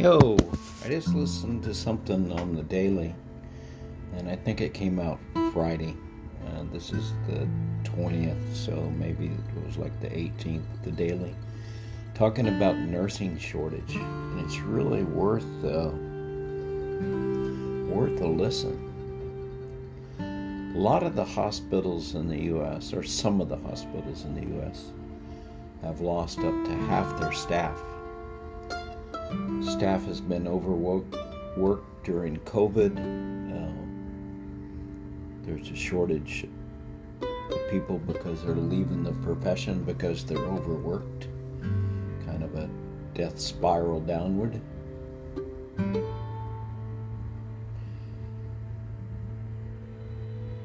Yo, I just listened to something on the daily, and I think it came out Friday. Uh, this is the 20th, so maybe it was like the 18th, the daily, talking about nursing shortage, and it's really worth uh, worth a listen. A lot of the hospitals in the U.S., or some of the hospitals in the U.S., have lost up to half their staff Staff has been overworked during COVID. Uh, there's a shortage of people because they're leaving the profession because they're overworked. Kind of a death spiral downward.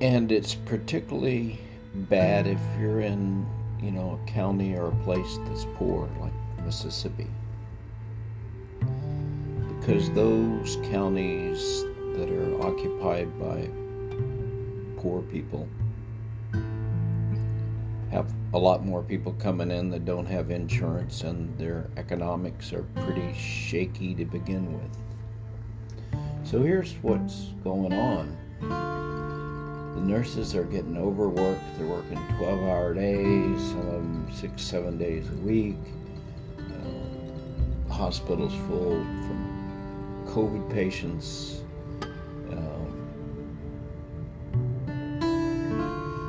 And it's particularly bad if you're in, you know, a county or a place that's poor, like Mississippi because those counties that are occupied by poor people have a lot more people coming in that don't have insurance and their economics are pretty shaky to begin with. So here's what's going on. The nurses are getting overworked. They're working 12 hour days, some of them six, seven days a week. Uh, hospitals full from COVID patients. Um,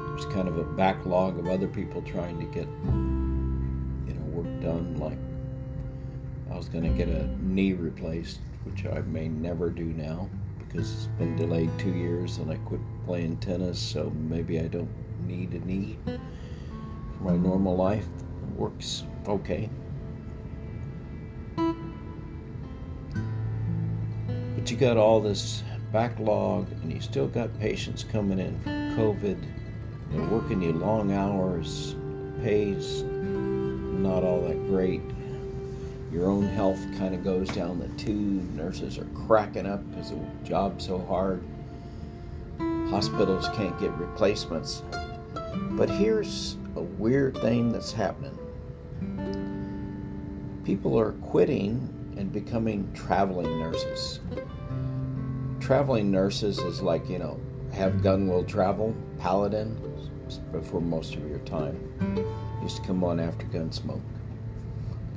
there's kind of a backlog of other people trying to get, you know, work done. Like I was going to get a knee replaced, which I may never do now because it's been delayed two years and I quit playing tennis. So maybe I don't need a knee for my normal life. Works okay. You got all this backlog, and you still got patients coming in from COVID. They're working you long hours, pays not all that great. Your own health kind of goes down the tube. Nurses are cracking up because the job's so hard. Hospitals can't get replacements. But here's a weird thing that's happening people are quitting and becoming traveling nurses traveling nurses is like, you know, have gun will travel, paladin, for most of your time. Used to come on after Gunsmoke.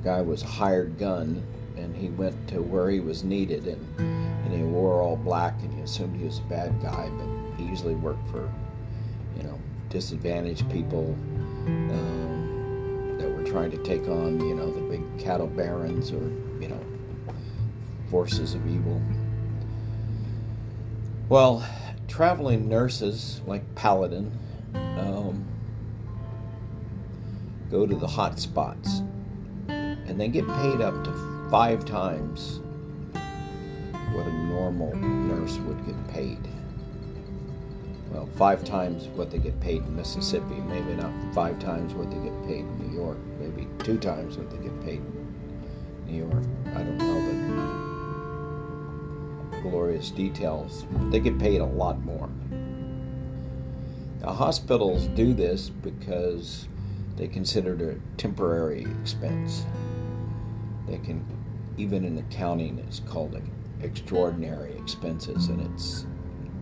Guy was hired gun, and he went to where he was needed, and, and he wore all black, and he assumed he was a bad guy, but he usually worked for, you know, disadvantaged people um, that were trying to take on, you know, the big cattle barons or, you know, forces of evil. Well, traveling nurses like Paladin um, go to the hot spots and they get paid up to five times what a normal nurse would get paid. Well, five times what they get paid in Mississippi, maybe not five times what they get paid in New York, maybe two times what they get paid in New York. I don't know, but glorious details. They get paid a lot more. Now, hospitals do this because they consider it a temporary expense. They can, even in accounting, it's called extraordinary expenses, and it's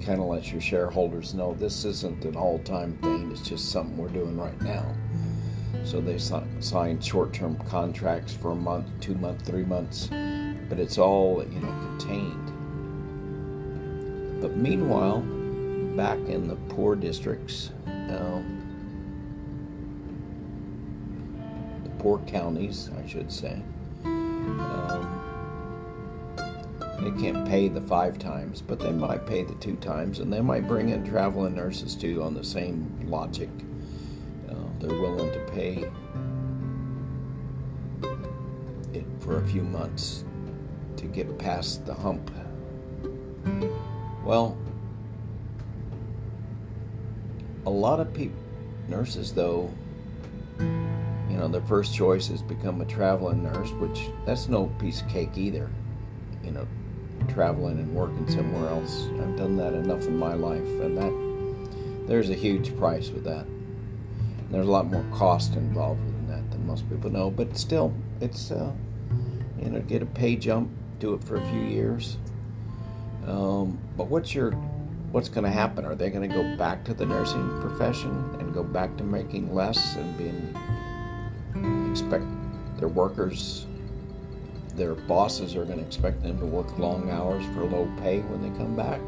kind of lets your shareholders know this isn't an all time thing, it's just something we're doing right now. So they sign short term contracts for a month, two months, three months, but it's all, you know, contained. But meanwhile, back in the poor districts, um, the poor counties, I should say, um, they can't pay the five times, but they might pay the two times, and they might bring in traveling nurses too on the same logic. Uh, they're willing to pay it for a few months to get past the hump. Well, a lot of people, nurses though, you know, their first choice is become a traveling nurse, which that's no piece of cake either. You know, traveling and working somewhere else. I've done that enough in my life, and that there's a huge price with that. There's a lot more cost involved in that than most people know, but still, it's uh, you know, get a pay jump do it for a few years. Um, but what's your what's going to happen? Are they going to go back to the nursing profession and go back to making less and being expect their workers, their bosses are going to expect them to work long hours for low pay when they come back?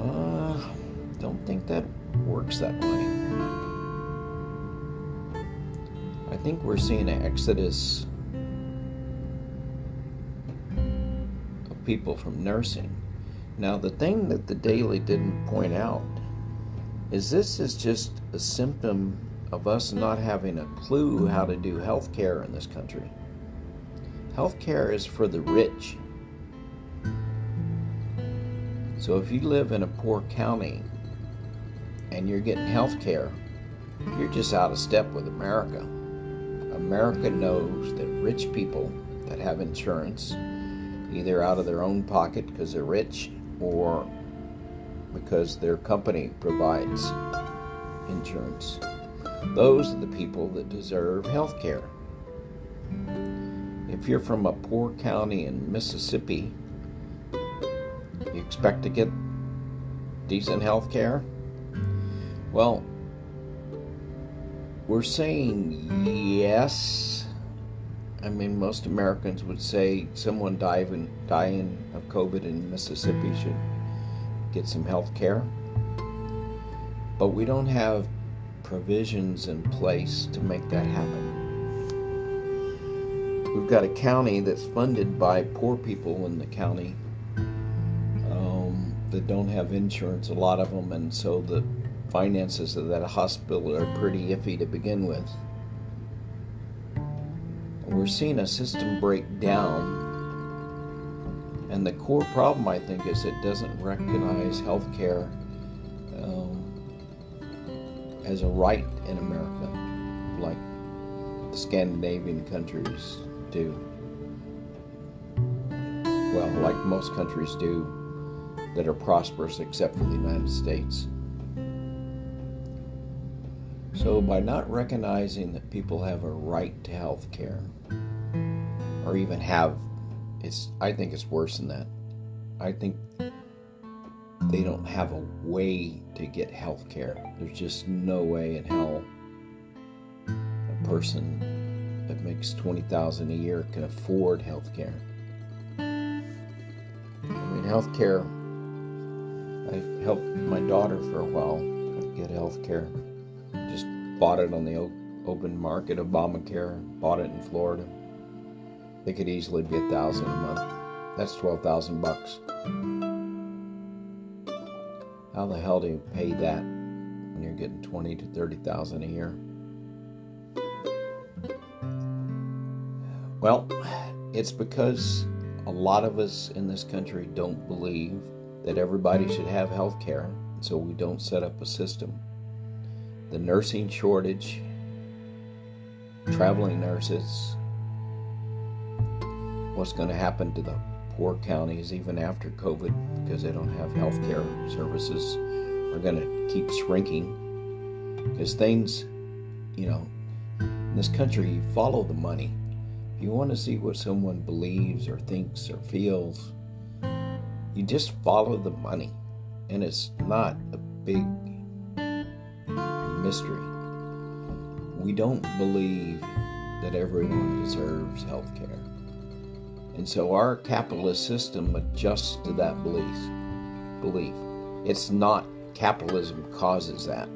Uh, don't think that works that way. I think we're seeing an exodus people from nursing. Now, the thing that the Daily didn't point out is this is just a symptom of us not having a clue how to do health care in this country. Health care is for the rich. So if you live in a poor county and you're getting health care, you're just out of step with America. America knows that rich people that have insurance, either out of their own pocket because they're rich or because their company provides insurance, those are the people that deserve health care. If you're from a poor county in Mississippi, you expect to get decent health care? Well, we're saying yes. I mean, most Americans would say someone dying, dying of COVID in Mississippi should get some health care. But we don't have provisions in place to make that happen. We've got a county that's funded by poor people in the county um, that don't have insurance, a lot of them, and so the finances of that hospital are pretty iffy to begin with. We're seeing a system break down, and the core problem, I think, is it doesn't recognize health care um, as a right in America, like the Scandinavian countries do. Well, like most countries do that are prosperous except for the United States. So, by not recognizing that people have a right to health care, or even have, it's, I think it's worse than that. I think they don't have a way to get health care. There's just no way in hell a person that makes 20,000 a year can afford health care. I mean, health care, I helped my daughter for a while get health care bought it on the open market, Obamacare, bought it in Florida. They could easily be a thousand a month. That's twelve thousand bucks. How the hell do you pay that when you're getting twenty to thirty thousand a year? Well, it's because a lot of us in this country don't believe that everybody should have health care, so we don't set up a system the nursing shortage, traveling nurses, what's going to happen to the poor counties even after COVID because they don't have health care services are going to keep shrinking because things, you know, in this country, you follow the money. If you want to see what someone believes or thinks or feels, you just follow the money. And it's not a big mystery. We don't believe that everyone deserves health care. And so our capitalist system adjusts to that belief. Belief. It's not capitalism causes that.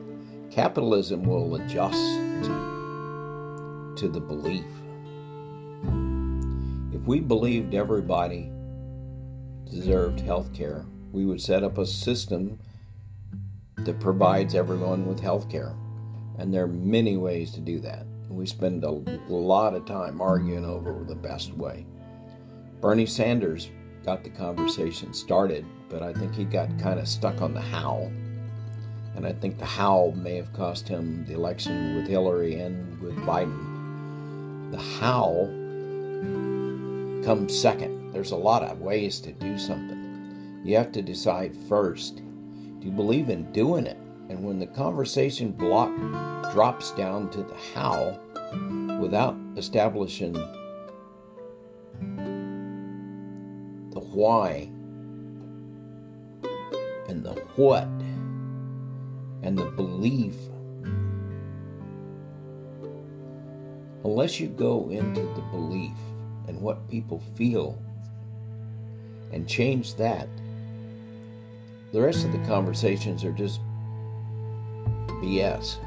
Capitalism will adjust to, to the belief. If we believed everybody deserved health care, we would set up a system that provides everyone with health care. And there are many ways to do that. We spend a lot of time arguing over the best way. Bernie Sanders got the conversation started, but I think he got kind of stuck on the how. And I think the how may have cost him the election with Hillary and with Biden. The how comes second. There's a lot of ways to do something. You have to decide first you believe in doing it? And when the conversation block drops down to the how, without establishing the why and the what and the belief unless you go into the belief and what people feel and change that the rest of the conversations are just BS.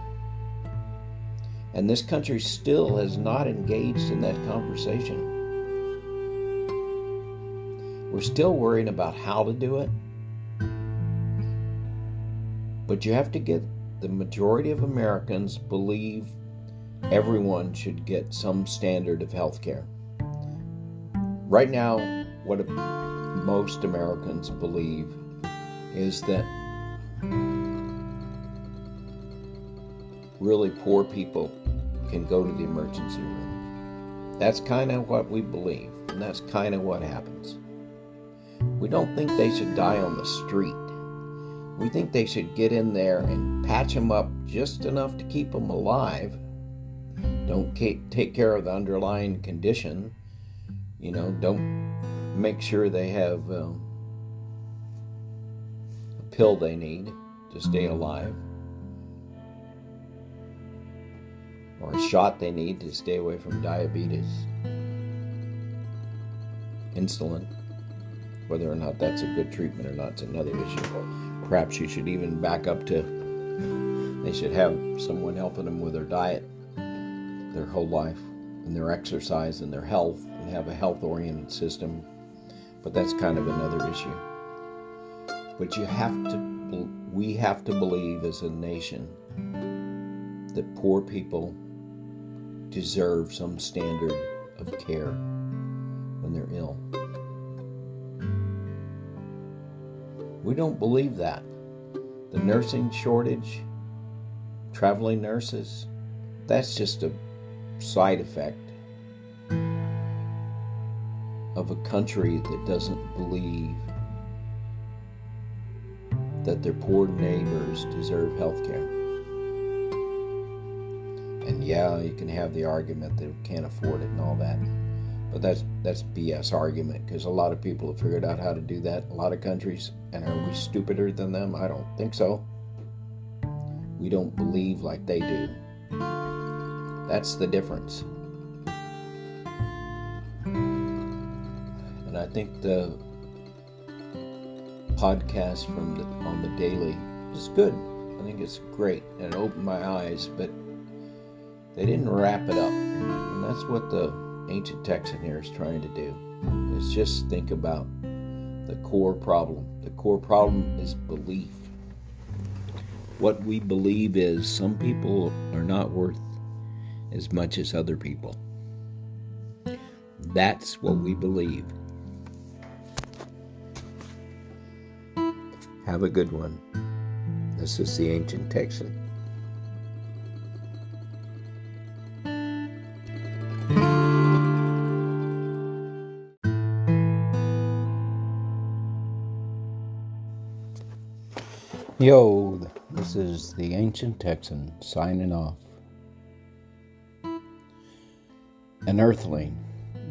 And this country still has not engaged in that conversation. We're still worrying about how to do it. But you have to get the majority of Americans believe everyone should get some standard of health care. Right now, what most Americans believe is that really poor people can go to the emergency room. That's kind of what we believe, and that's kind of what happens. We don't think they should die on the street. We think they should get in there and patch them up just enough to keep them alive. Don't take care of the underlying condition. You know, don't make sure they have um, pill they need to stay alive. or a shot they need to stay away from diabetes, insulin. Whether or not that's a good treatment or not is another issue. Perhaps you should even back up to they should have someone helping them with their diet their whole life and their exercise and their health and have a health oriented system. But that's kind of another issue. But you have to, we have to believe as a nation that poor people deserve some standard of care when they're ill. We don't believe that. The nursing shortage, traveling nurses, that's just a side effect of a country that doesn't believe that their poor neighbors deserve health care. And yeah, you can have the argument that we can't afford it and all that. But that's that's BS argument because a lot of people have figured out how to do that. A lot of countries, and are we stupider than them? I don't think so. We don't believe like they do. That's the difference. And I think the podcast from the, on the daily is good. I think it's great and it opened my eyes, but they didn't wrap it up. And that's what the ancient Texan here is trying to do. Is just think about the core problem. The core problem is belief. What we believe is some people are not worth as much as other people. That's what we believe. Have a good one. This is the Ancient Texan. Yo, this is the Ancient Texan signing off. An earthling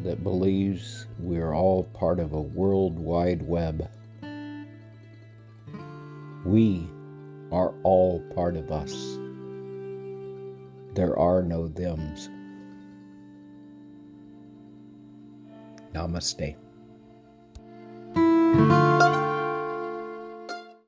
that believes we are all part of a world wide web. We are all part of us. There are no thems. Namaste.